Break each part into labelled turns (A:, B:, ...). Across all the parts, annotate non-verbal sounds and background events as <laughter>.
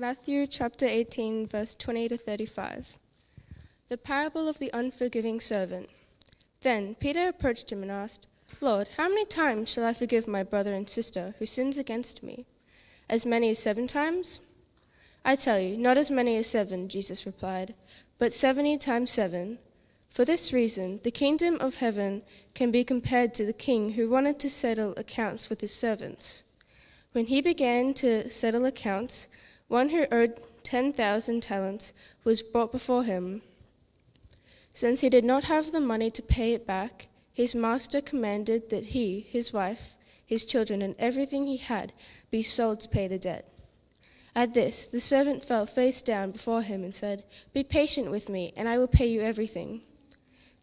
A: Matthew chapter 18, verse 20 to 35. The parable of the unforgiving servant. Then Peter approached him and asked, Lord, how many times shall I forgive my brother and sister who sins against me? As many as seven times? I tell you, not as many as seven, Jesus replied, but seventy times seven. For this reason, the kingdom of heaven can be compared to the king who wanted to settle accounts with his servants. When he began to settle accounts, one who owed 10,000 talents was brought before him. Since he did not have the money to pay it back, his master commanded that he, his wife, his children, and everything he had be sold to pay the debt. At this, the servant fell face down before him and said, Be patient with me, and I will pay you everything.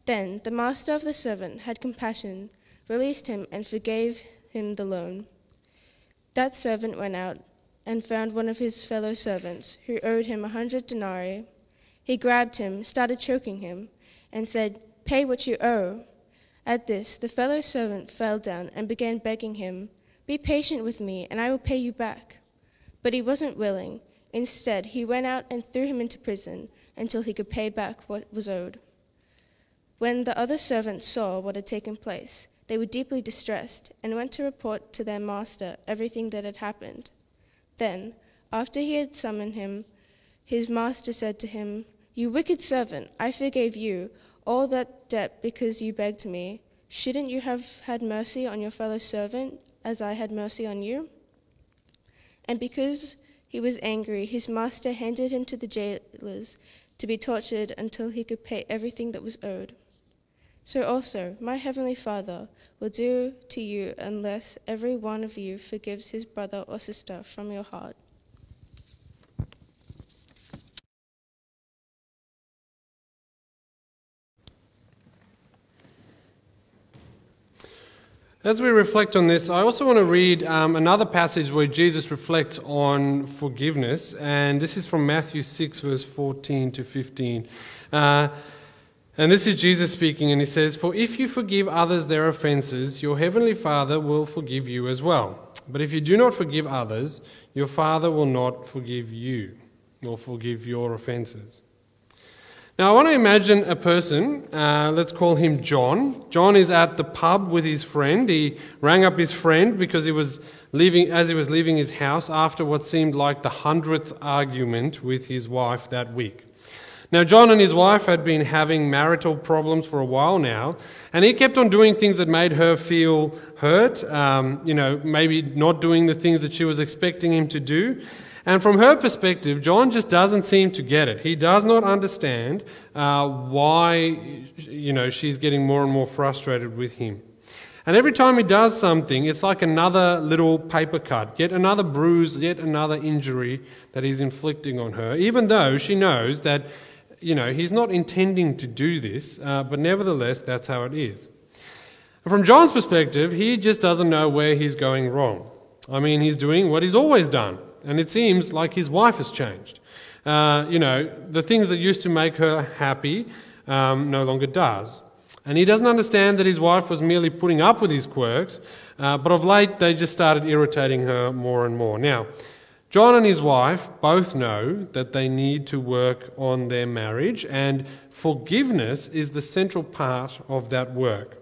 A: Then the master of the servant had compassion, released him, and forgave him the loan. That servant went out and found one of his fellow servants who owed him a hundred denarii. He grabbed him, started choking him, and said, Pay what you owe. At this, the fellow servant fell down and began begging him, Be patient with me, and I will pay you back. But he wasn't willing. Instead, he went out and threw him into prison until he could pay back what was owed. When the other servants saw what had taken place, they were deeply distressed and went to report to their master everything that had happened. Then, after he had summoned him, his master said to him, You wicked servant, I forgave you all that debt because you begged me. Shouldn't you have had mercy on your fellow servant as I had mercy on you? And because he was angry, his master handed him to the jailers to be tortured until he could pay everything that was owed. So also, my heavenly Father will do to you unless every one of you forgives his brother or sister from your heart.
B: As we reflect on this, I also want to read um, another passage where Jesus reflects on forgiveness, and this is from Matthew 6, verse 14 to 15. Uh, and this is Jesus speaking, and he says, For if you forgive others their offenses, your heavenly Father will forgive you as well. But if you do not forgive others, your Father will not forgive you, or forgive your offenses. Now, I want to imagine a person, uh, let's call him John. John is at the pub with his friend. He rang up his friend because he was leaving, as he was leaving his house after what seemed like the hundredth argument with his wife that week. Now, John and his wife had been having marital problems for a while now, and he kept on doing things that made her feel hurt, um, you know, maybe not doing the things that she was expecting him to do. And from her perspective, John just doesn't seem to get it. He does not understand uh, why, you know, she's getting more and more frustrated with him. And every time he does something, it's like another little paper cut, yet another bruise, yet another injury that he's inflicting on her, even though she knows that you know, he's not intending to do this, uh, but nevertheless, that's how it is. From John's perspective, he just doesn't know where he's going wrong. I mean, he's doing what he's always done, and it seems like his wife has changed. Uh, you know, the things that used to make her happy um, no longer does. And he doesn't understand that his wife was merely putting up with his quirks, uh, but of late they just started irritating her more and more. Now, John and his wife both know that they need to work on their marriage, and forgiveness is the central part of that work.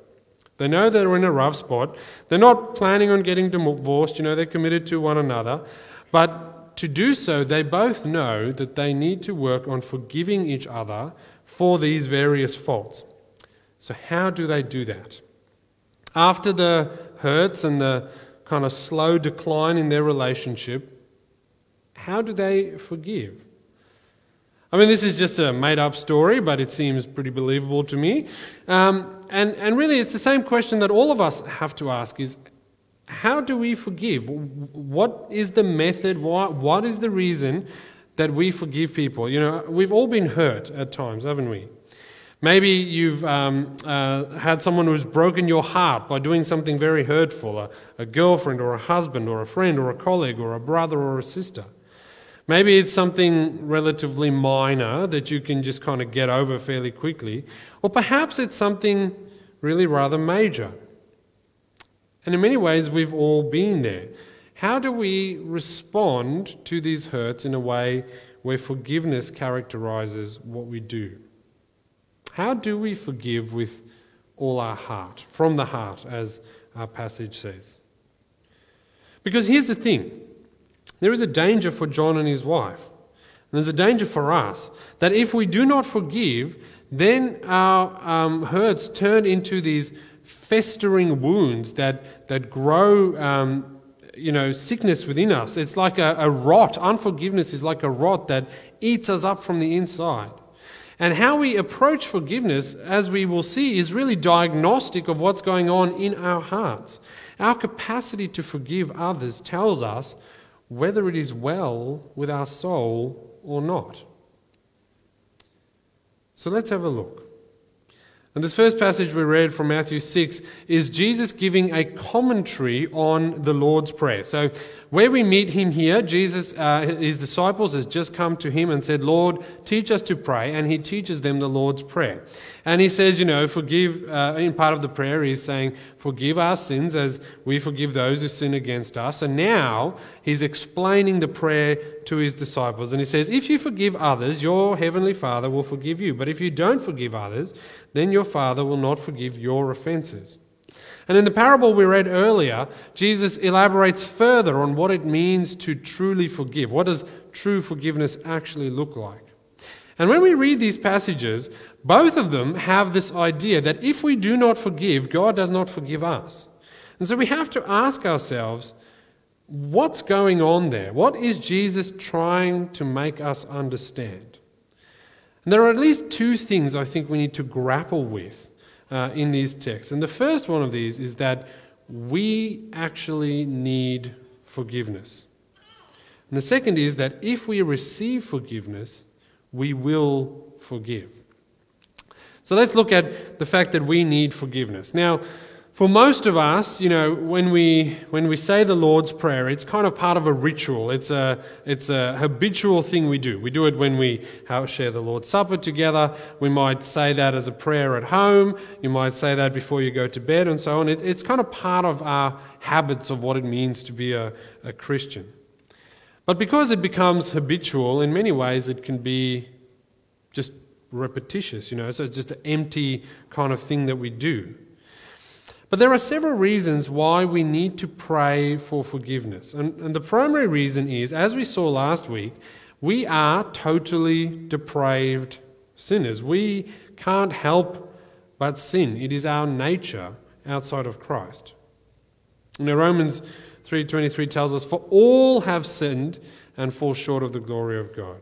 B: They know they're in a rough spot. They're not planning on getting divorced, you know, they're committed to one another. But to do so, they both know that they need to work on forgiving each other for these various faults. So, how do they do that? After the hurts and the kind of slow decline in their relationship, how do they forgive? I mean, this is just a made up story, but it seems pretty believable to me. Um, and, and really, it's the same question that all of us have to ask is how do we forgive? What is the method? What, what is the reason that we forgive people? You know, we've all been hurt at times, haven't we? Maybe you've um, uh, had someone who's broken your heart by doing something very hurtful a, a girlfriend or a husband or a friend or a colleague or a brother or a sister. Maybe it's something relatively minor that you can just kind of get over fairly quickly, or perhaps it's something really rather major. And in many ways, we've all been there. How do we respond to these hurts in a way where forgiveness characterizes what we do? How do we forgive with all our heart, from the heart, as our passage says? Because here's the thing there is a danger for John and his wife, and there's a danger for us that if we do not forgive, then our um, hurts turn into these festering wounds that, that grow. Um, you know, sickness within us. It's like a, a rot. Unforgiveness is like a rot that eats us up from the inside. And how we approach forgiveness, as we will see, is really diagnostic of what's going on in our hearts. Our capacity to forgive others tells us whether it is well with our soul or not. So let's have a look. And this first passage we read from Matthew 6 is Jesus giving a commentary on the Lord's Prayer. So, where we meet him here, Jesus, uh, his disciples, has just come to him and said, Lord, teach us to pray. And he teaches them the Lord's Prayer. And he says, you know, forgive, uh, in part of the prayer, he's saying, forgive our sins as we forgive those who sin against us. And now he's explaining the prayer to his disciples. And he says, if you forgive others, your heavenly Father will forgive you. But if you don't forgive others, then your Father will not forgive your offenses. And in the parable we read earlier, Jesus elaborates further on what it means to truly forgive. What does true forgiveness actually look like? And when we read these passages, both of them have this idea that if we do not forgive, God does not forgive us. And so we have to ask ourselves, what's going on there? What is Jesus trying to make us understand? And there are at least two things I think we need to grapple with uh, in these texts. And the first one of these is that we actually need forgiveness. And the second is that if we receive forgiveness, we will forgive. So let's look at the fact that we need forgiveness. Now, for most of us, you know, when we, when we say the Lord's Prayer, it's kind of part of a ritual. It's a, it's a habitual thing we do. We do it when we uh, share the Lord's Supper together. We might say that as a prayer at home. You might say that before you go to bed and so on. It, it's kind of part of our habits of what it means to be a, a Christian. But because it becomes habitual, in many ways it can be just repetitious, you know, so it's just an empty kind of thing that we do. But there are several reasons why we need to pray for forgiveness. And, and, the primary reason is, as we saw last week, we are totally depraved sinners. We can't help but sin. It is our nature outside of Christ. You know, Romans 3.23 tells us, For all have sinned and fall short of the glory of God.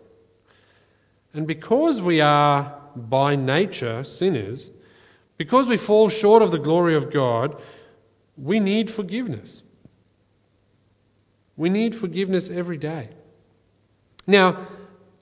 B: And because we are by nature sinners, because we fall short of the glory of God, we need forgiveness. We need forgiveness every day. Now,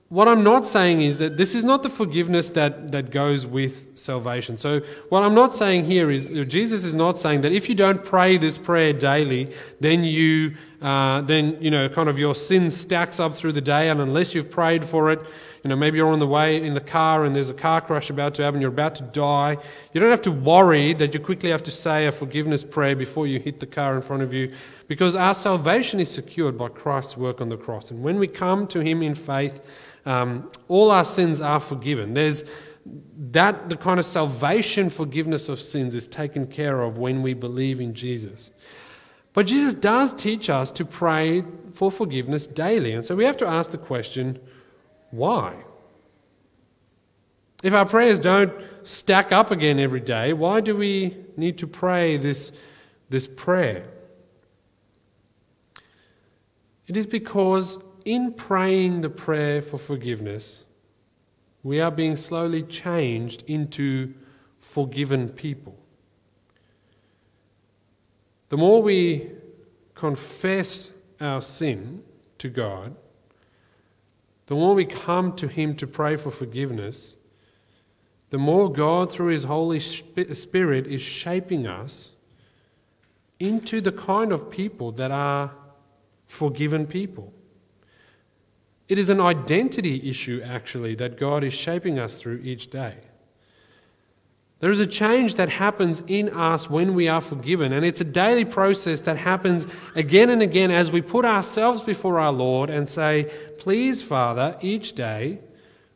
B: what I'm not saying is that this is not the forgiveness that, that goes with salvation. So, what I'm not saying here is Jesus is not saying that if you don't pray this prayer daily, then you, uh, then you know, kind of your sin stacks up through the day, and unless you've prayed for it, you know, maybe you're on the way in the car and there's a car crash about to happen, you're about to die. You don't have to worry that you quickly have to say a forgiveness prayer before you hit the car in front of you because our salvation is secured by Christ's work on the cross. And when we come to Him in faith, um, all our sins are forgiven. There's that, the kind of salvation forgiveness of sins is taken care of when we believe in Jesus. But Jesus does teach us to pray for forgiveness daily. And so we have to ask the question why? If our prayers don't stack up again every day, why do we need to pray this, this prayer? It is because in praying the prayer for forgiveness, we are being slowly changed into forgiven people. The more we confess our sin to God, the more we come to Him to pray for forgiveness, the more God, through His Holy Spirit, is shaping us into the kind of people that are forgiven people. It is an identity issue, actually, that God is shaping us through each day. There is a change that happens in us when we are forgiven, and it's a daily process that happens again and again as we put ourselves before our Lord and say, Please, Father, each day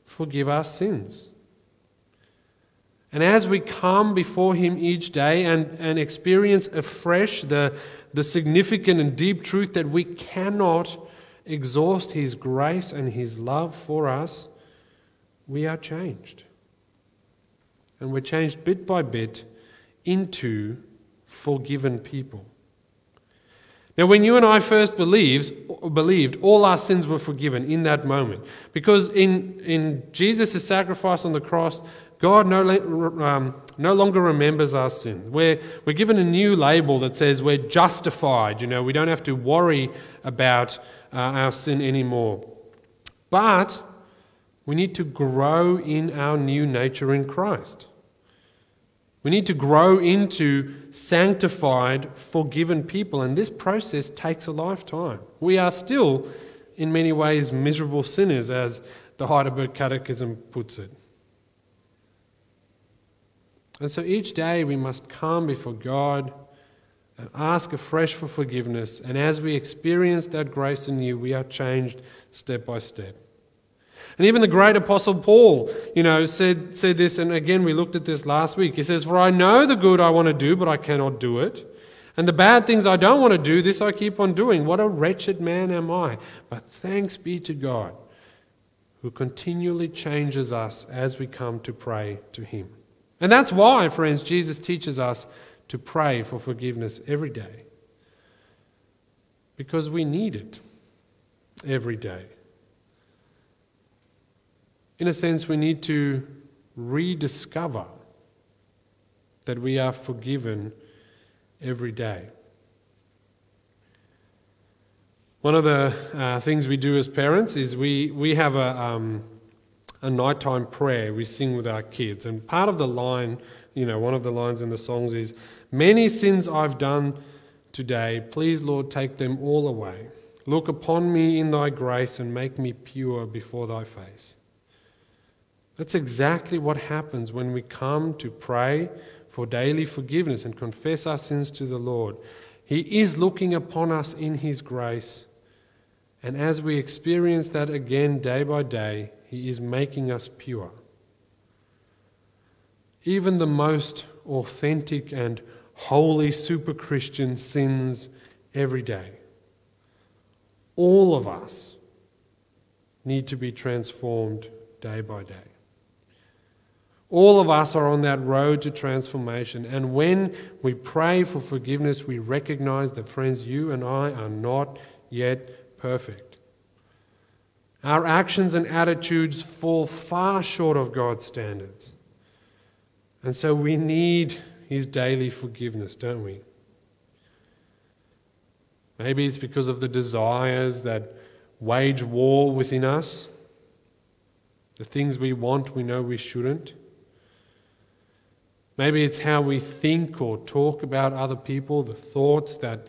B: forgive our sins. And as we come before Him each day and, and experience afresh the, the significant and deep truth that we cannot exhaust His grace and His love for us, we are changed. And we're changed bit by bit into forgiven people. Now, when you and I first believes, believed, all our sins were forgiven in that moment. Because in, in Jesus' sacrifice on the cross, God no, um, no longer remembers our sin. We're, we're given a new label that says we're justified. You know, we don't have to worry about uh, our sin anymore. But we need to grow in our new nature in Christ. We need to grow into sanctified, forgiven people, and this process takes a lifetime. We are still, in many ways, miserable sinners, as the Heidelberg Catechism puts it. And so each day we must come before God and ask afresh for forgiveness. And as we experience that grace anew, we are changed step by step. And even the great apostle Paul, you know, said, said this, and again we looked at this last week. He says, For I know the good I want to do, but I cannot do it. And the bad things I don't want to do, this I keep on doing. What a wretched man am I. But thanks be to God, who continually changes us as we come to pray to Him. And that's why, friends, Jesus teaches us to pray for forgiveness every day. Because we need it every day. In a sense, we need to rediscover that we are forgiven every day. One of the uh, things we do as parents is we, we have a, um, a nighttime prayer we sing with our kids. And part of the line, you know, one of the lines in the songs is Many sins I've done today, please, Lord, take them all away. Look upon me in thy grace and make me pure before thy face. That's exactly what happens when we come to pray for daily forgiveness and confess our sins to the Lord. He is looking upon us in His grace. And as we experience that again day by day, He is making us pure. Even the most authentic and holy super Christian sins every day. All of us need to be transformed day by day. All of us are on that road to transformation. And when we pray for forgiveness, we recognize that, friends, you and I are not yet perfect. Our actions and attitudes fall far short of God's standards. And so we need His daily forgiveness, don't we? Maybe it's because of the desires that wage war within us, the things we want we know we shouldn't. Maybe it's how we think or talk about other people, the thoughts that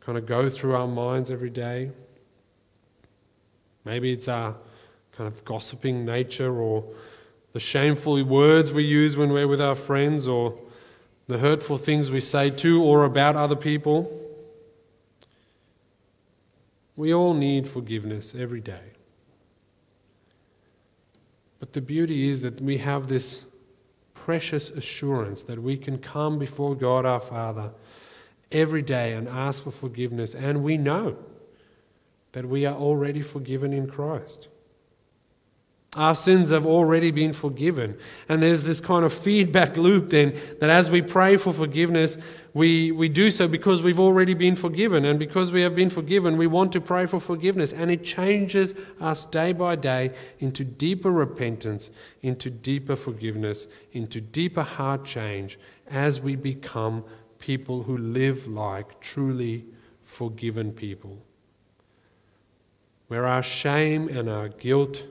B: kind of go through our minds every day. Maybe it's our kind of gossiping nature or the shameful words we use when we're with our friends or the hurtful things we say to or about other people. We all need forgiveness every day. But the beauty is that we have this precious assurance that we can come before God our Father every day and ask for forgiveness, and we know that we are already forgiven in Christ. Our sins have already been forgiven. And there's this kind of feedback loop then that as we pray for forgiveness, we, we do so because we've already been forgiven. And because we have been forgiven, we want to pray for forgiveness. And it changes us day by day into deeper repentance, into deeper forgiveness, into deeper heart change as we become people who live like truly forgiven people. Where our shame and our guilt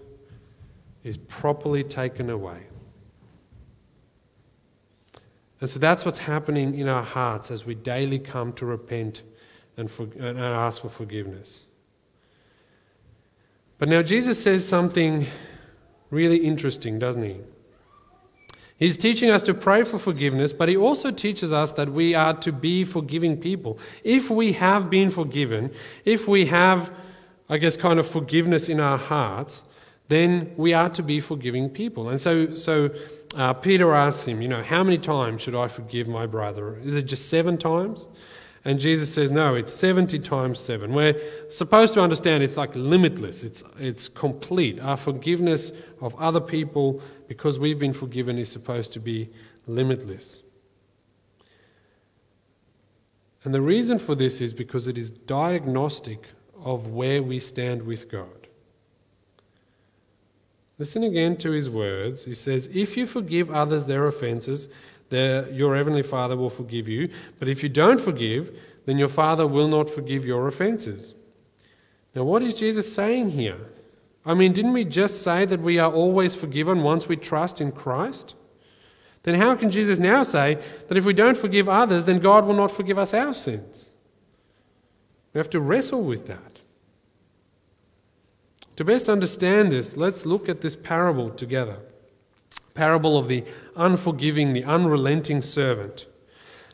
B: is properly taken away. And so that's what's happening in our hearts as we daily come to repent and, for, and ask for forgiveness. But now Jesus says something really interesting, doesn't he? He's teaching us to pray for forgiveness, but he also teaches us that we are to be forgiving people. If we have been forgiven, if we have, I guess, kind of forgiveness in our hearts, then we are to be forgiving people. And so, so uh, Peter asks him, you know, how many times should I forgive my brother? Is it just seven times? And Jesus says, no, it's 70 times seven. We're supposed to understand it's like limitless, it's, it's complete. Our forgiveness of other people, because we've been forgiven, is supposed to be limitless. And the reason for this is because it is diagnostic of where we stand with God. Listen again to his words. He says, If you forgive others their offenses, their, your heavenly Father will forgive you. But if you don't forgive, then your Father will not forgive your offenses. Now, what is Jesus saying here? I mean, didn't we just say that we are always forgiven once we trust in Christ? Then how can Jesus now say that if we don't forgive others, then God will not forgive us our sins? We have to wrestle with that. To best understand this, let's look at this parable together. Parable of the unforgiving, the unrelenting servant.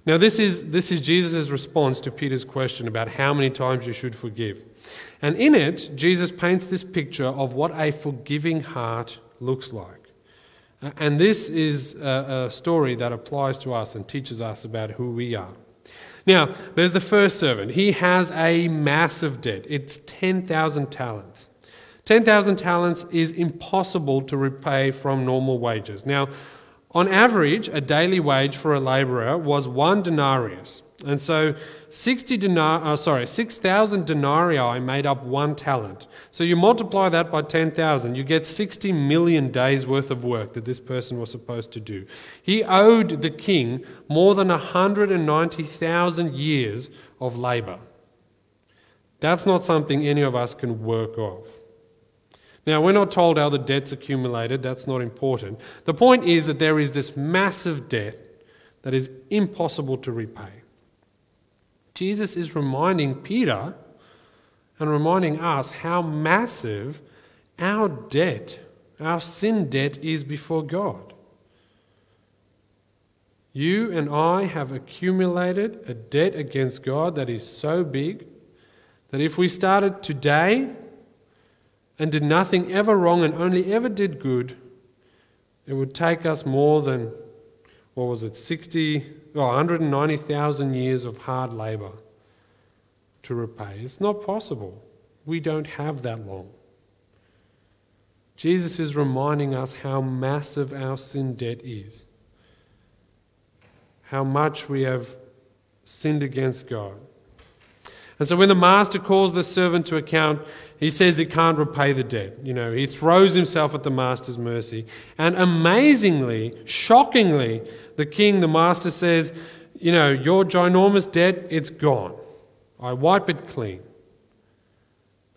B: Now, this is, this is Jesus' response to Peter's question about how many times you should forgive. And in it, Jesus paints this picture of what a forgiving heart looks like. Uh, and this is a, a story that applies to us and teaches us about who we are. Now, there's the first servant. He has a massive debt. It's 10,000 talents. 10,000 talents is impossible to repay from normal wages. Now, on average, a daily wage for a laborer was one denarius. And so 60 denar- uh, sorry, 6,000 denarii made up one talent. So you multiply that by 10,000, you get 60 million days worth of work that this person was supposed to do. He owed the king more than 190,000 years of labor. That's not something any of us can work off. Now, we're not told how the debt's accumulated, that's not important. The point is that there is this massive debt that is impossible to repay. Jesus is reminding Peter and reminding us how massive our debt, our sin debt, is before God. You and I have accumulated a debt against God that is so big that if we started today, and did nothing ever wrong and only ever did good, it would take us more than, what was it, 60, or 190,000 years of hard labor to repay. It's not possible. We don't have that long. Jesus is reminding us how massive our sin debt is, how much we have sinned against God. And so when the master calls the servant to account, he says he can't repay the debt. You know, he throws himself at the master's mercy. And amazingly, shockingly, the king, the master says, You know, your ginormous debt, it's gone. I wipe it clean.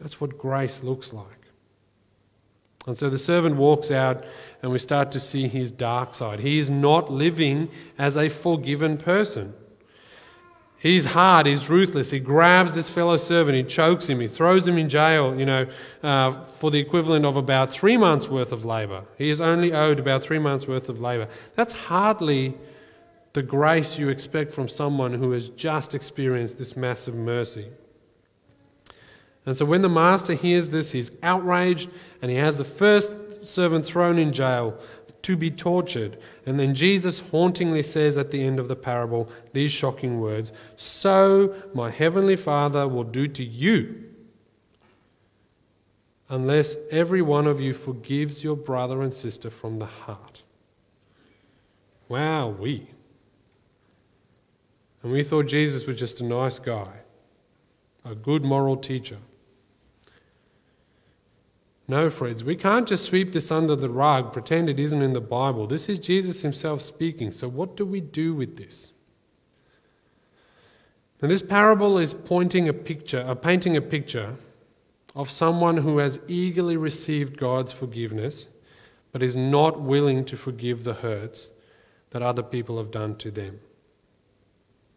B: That's what grace looks like. And so the servant walks out, and we start to see his dark side. He is not living as a forgiven person. He's hard, he's ruthless. He grabs this fellow servant, he chokes him, he throws him in jail, you know, uh, for the equivalent of about three months' worth of labor. He is only owed about three months' worth of labor. That's hardly the grace you expect from someone who has just experienced this massive mercy. And so when the master hears this, he's outraged and he has the first servant thrown in jail to be tortured. And then Jesus hauntingly says at the end of the parable these shocking words So my heavenly Father will do to you, unless every one of you forgives your brother and sister from the heart. Wow, we. And we thought Jesus was just a nice guy, a good moral teacher. No, friends, we can't just sweep this under the rug, pretend it isn't in the Bible. This is Jesus himself speaking. So, what do we do with this? Now, this parable is pointing a picture, uh, painting a picture of someone who has eagerly received God's forgiveness, but is not willing to forgive the hurts that other people have done to them.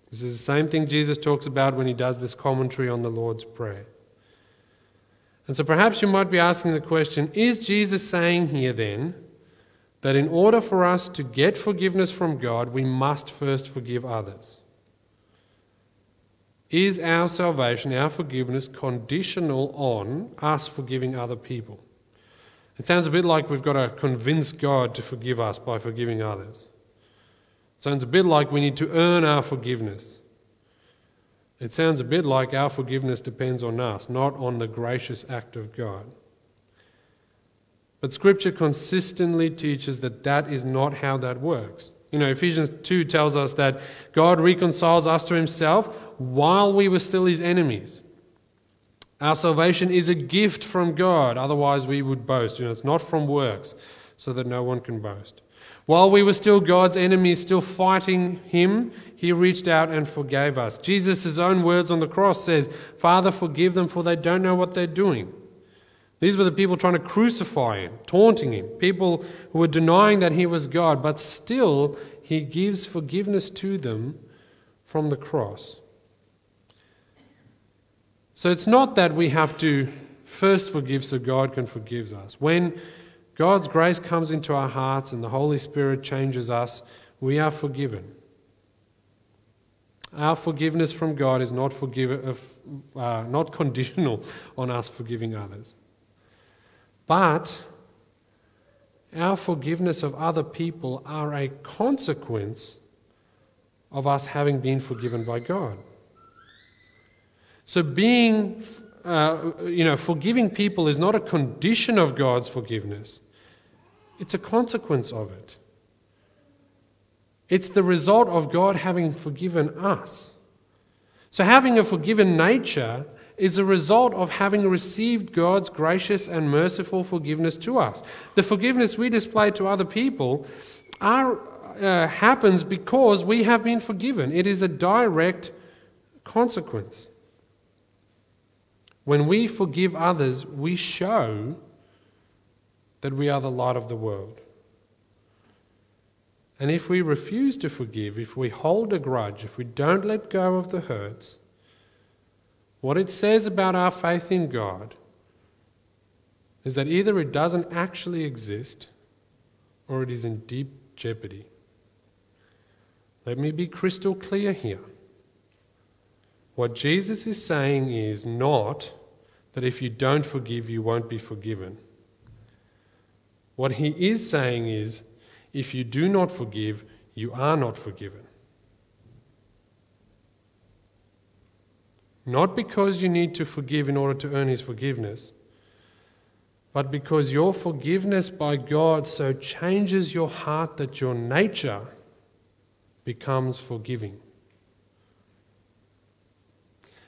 B: This is the same thing Jesus talks about when he does this commentary on the Lord's Prayer. And so perhaps you might be asking the question is Jesus saying here then that in order for us to get forgiveness from God, we must first forgive others. Is our salvation, our forgiveness, conditional on us forgiving other people? It sounds a bit like we've got to convince God to forgive us by forgiving others. It sounds a bit like we need to earn our forgiveness. It sounds a bit like our forgiveness depends on us, not on the gracious act of God. But Scripture consistently teaches that that is not how that works. You know, Ephesians 2 tells us that God reconciles us to himself while we were still his enemies. Our salvation is a gift from God, otherwise, we would boast. You know, it's not from works, so that no one can boast. While we were still God's enemies, still fighting him, he reached out and forgave us. Jesus' own words on the cross says, Father, forgive them, for they don't know what they're doing. These were the people trying to crucify him, taunting him, people who were denying that he was God, but still he gives forgiveness to them from the cross. So it's not that we have to first forgive so God can forgive us. When God's grace comes into our hearts and the Holy Spirit changes us, we are forgiven. Our forgiveness from God is not, forgive, uh, not conditional <laughs> on us forgiving others. But our forgiveness of other people are a consequence of us having been forgiven by God. So, being, uh, you know, forgiving people is not a condition of God's forgiveness, it's a consequence of it. It's the result of God having forgiven us. So, having a forgiven nature is a result of having received God's gracious and merciful forgiveness to us. The forgiveness we display to other people are, uh, happens because we have been forgiven. It is a direct consequence. When we forgive others, we show that we are the light of the world. And if we refuse to forgive, if we hold a grudge, if we don't let go of the hurts, what it says about our faith in God is that either it doesn't actually exist or it is in deep jeopardy. Let me be crystal clear here. What Jesus is saying is not that if you don't forgive, you won't be forgiven. What he is saying is if you do not forgive, you are not forgiven. Not because you need to forgive in order to earn his forgiveness, but because your forgiveness by God so changes your heart that your nature becomes forgiving.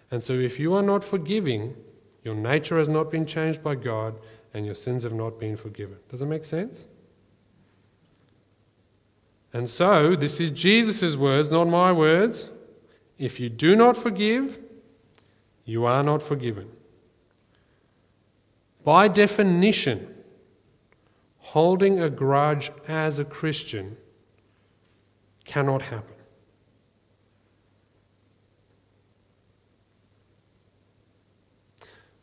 B: And so, if you are not forgiving, your nature has not been changed by God, and your sins have not been forgiven. Does it make sense? And so, this is Jesus' words, not my words. If you do not forgive, you are not forgiven. By definition, holding a grudge as a Christian cannot happen.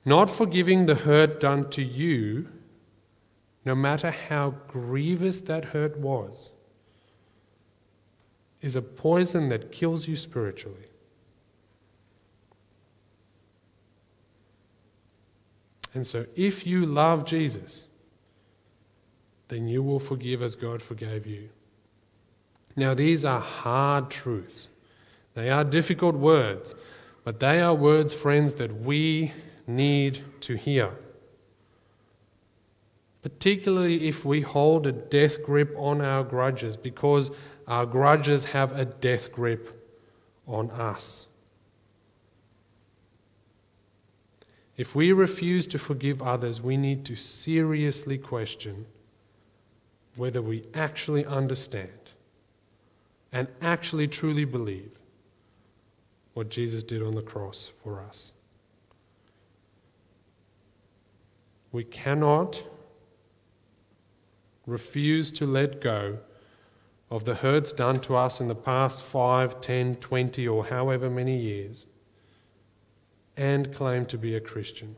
B: Not forgiving the hurt done to you, no matter how grievous that hurt was, is a poison that kills you spiritually. And so, if you love Jesus, then you will forgive as God forgave you. Now, these are hard truths. They are difficult words, but they are words, friends, that we need to hear. Particularly if we hold a death grip on our grudges, because our grudges have a death grip on us. If we refuse to forgive others, we need to seriously question whether we actually understand and actually truly believe what Jesus did on the cross for us. We cannot refuse to let go of the hurts done to us in the past 5, 10, 20, or however many years and claim to be a Christian.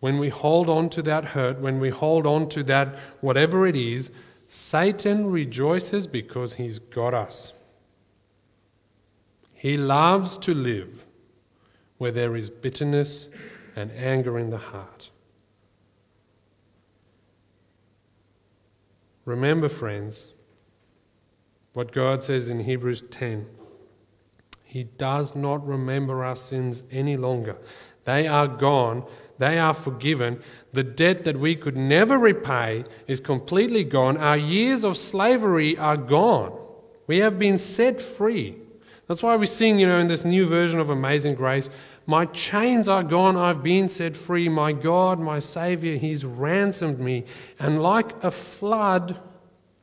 B: when we hold on to that hurt, when we hold on to that whatever it is, Satan rejoices because he's got us. He loves to live where there is bitterness and anger in the heart. Remember, friends, what God says in Hebrews 10 He does not remember our sins any longer. They are gone, they are forgiven. The debt that we could never repay is completely gone. Our years of slavery are gone. We have been set free. That's why we sing, you know, in this new version of Amazing Grace, My chains are gone, I've been set free. My God, my Savior, He's ransomed me. And like a flood,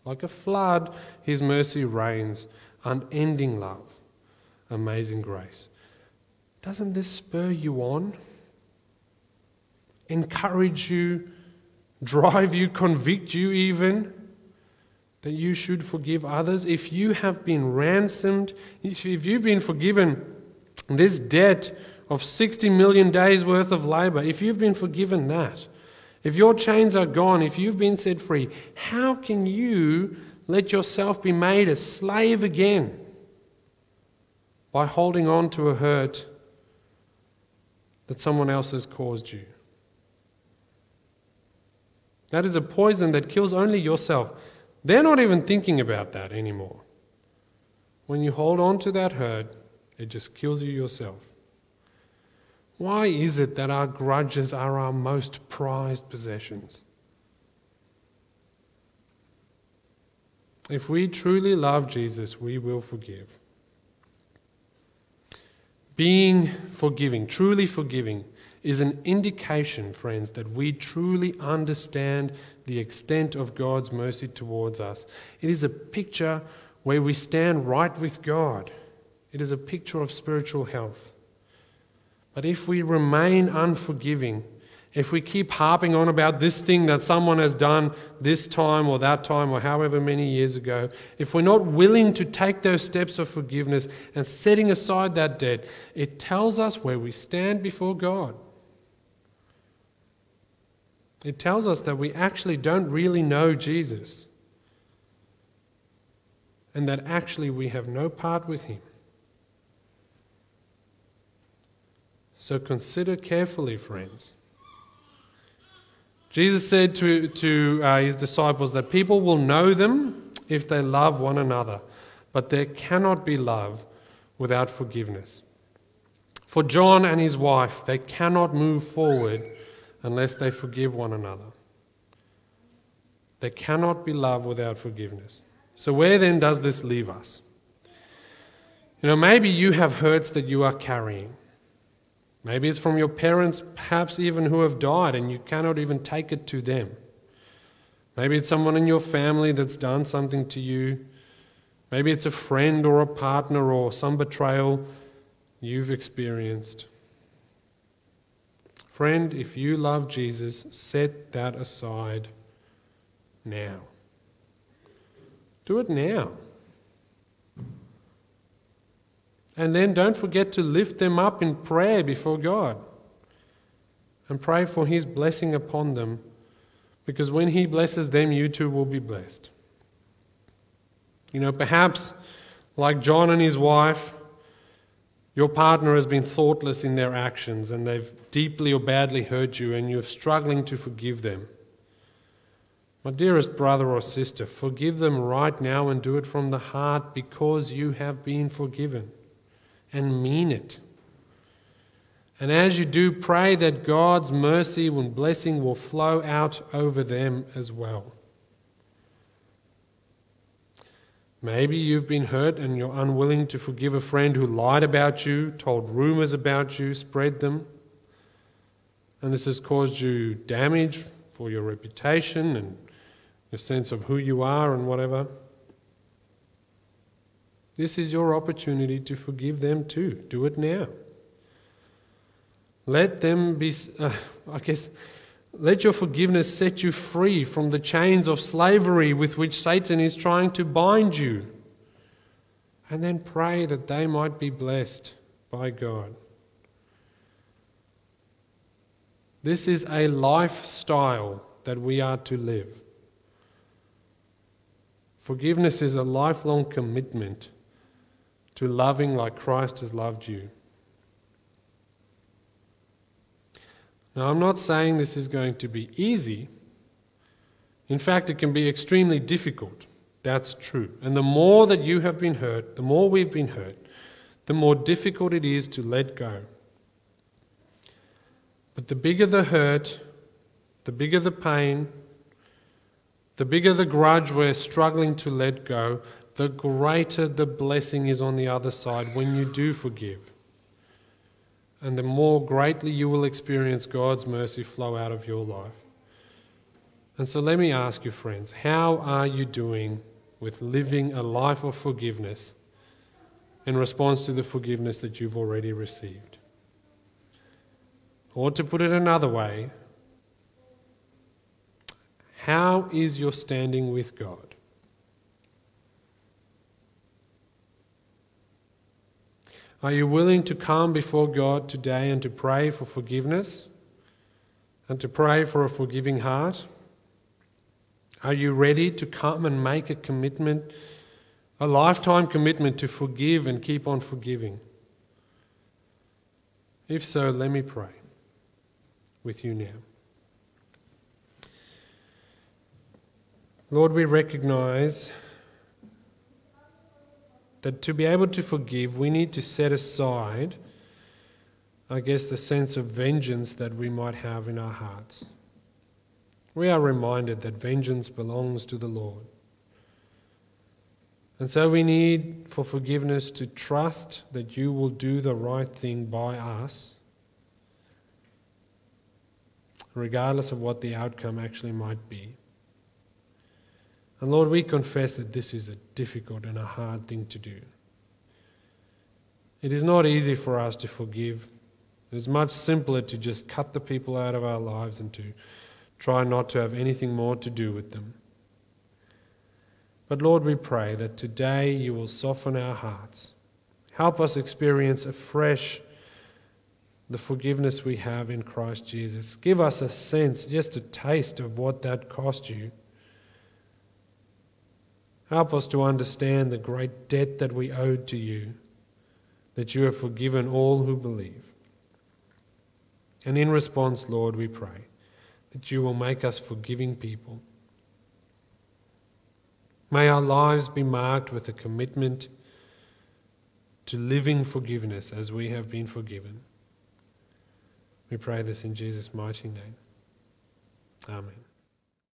B: like a flood, His mercy reigns, unending love, amazing grace. Doesn't this spur you on? Encourage you, drive you, convict you even? That you should forgive others, if you have been ransomed, if you've been forgiven this debt of 60 million days worth of labor, if you've been forgiven that, if your chains are gone, if you've been set free, how can you let yourself be made a slave again by holding on to a hurt that someone else has caused you? That is a poison that kills only yourself. They're not even thinking about that anymore. When you hold on to that hurt, it just kills you yourself. Why is it that our grudges are our most prized possessions? If we truly love Jesus, we will forgive. Being forgiving, truly forgiving, is an indication, friends, that we truly understand the extent of God's mercy towards us. It is a picture where we stand right with God. It is a picture of spiritual health. But if we remain unforgiving, if we keep harping on about this thing that someone has done this time or that time or however many years ago, if we're not willing to take those steps of forgiveness and setting aside that debt, it tells us where we stand before God. It tells us that we actually don't really know Jesus and that actually we have no part with him. So consider carefully, friends. Jesus said to, to uh, his disciples that people will know them if they love one another, but there cannot be love without forgiveness. For John and his wife, they cannot move forward unless they forgive one another. There cannot be love without forgiveness. So, where then does this leave us? You know, maybe you have hurts that you are carrying. Maybe it's from your parents, perhaps even who have died, and you cannot even take it to them. Maybe it's someone in your family that's done something to you. Maybe it's a friend or a partner or some betrayal you've experienced. Friend, if you love Jesus, set that aside now. Do it now. And then don't forget to lift them up in prayer before God and pray for His blessing upon them because when He blesses them, you too will be blessed. You know, perhaps like John and his wife, your partner has been thoughtless in their actions and they've deeply or badly hurt you and you're struggling to forgive them. My dearest brother or sister, forgive them right now and do it from the heart because you have been forgiven and mean it. And as you do, pray that God's mercy and blessing will flow out over them as well. Maybe you've been hurt and you're unwilling to forgive a friend who lied about you, told rumors about you, spread them. And this has caused you damage for your reputation and your sense of who you are and whatever. This is your opportunity to forgive them too. Do it now. Let them be, uh, I guess, let your forgiveness set you free from the chains of slavery with which Satan is trying to bind you. And then pray that they might be blessed by God. This is a lifestyle that we are to live. Forgiveness is a lifelong commitment to loving like Christ has loved you. Now, I'm not saying this is going to be easy. In fact, it can be extremely difficult. That's true. And the more that you have been hurt, the more we've been hurt, the more difficult it is to let go. But the bigger the hurt, the bigger the pain, the bigger the grudge we're struggling to let go, the greater the blessing is on the other side when you do forgive. And the more greatly you will experience God's mercy flow out of your life. And so let me ask you, friends, how are you doing with living a life of forgiveness in response to the forgiveness that you've already received? Or to put it another way, how is your standing with God? Are you willing to come before God today and to pray for forgiveness and to pray for a forgiving heart? Are you ready to come and make a commitment, a lifetime commitment to forgive and keep on forgiving? If so, let me pray with you now. Lord, we recognize that to be able to forgive, we need to set aside, I guess, the sense of vengeance that we might have in our hearts. We are reminded that vengeance belongs to the Lord. And so we need for forgiveness to trust that you will do the right thing by us, regardless of what the outcome actually might be. And Lord, we confess that this is a difficult and a hard thing to do. It is not easy for us to forgive. It is much simpler to just cut the people out of our lives and to try not to have anything more to do with them. But Lord, we pray that today you will soften our hearts. Help us experience afresh the forgiveness we have in Christ Jesus. Give us a sense, just a taste of what that cost you. Help us to understand the great debt that we owed to you, that you have forgiven all who believe. And in response, Lord, we pray that you will make us forgiving people. May our lives be marked with a commitment to living forgiveness as we have been forgiven. We pray this in Jesus' mighty name. Amen.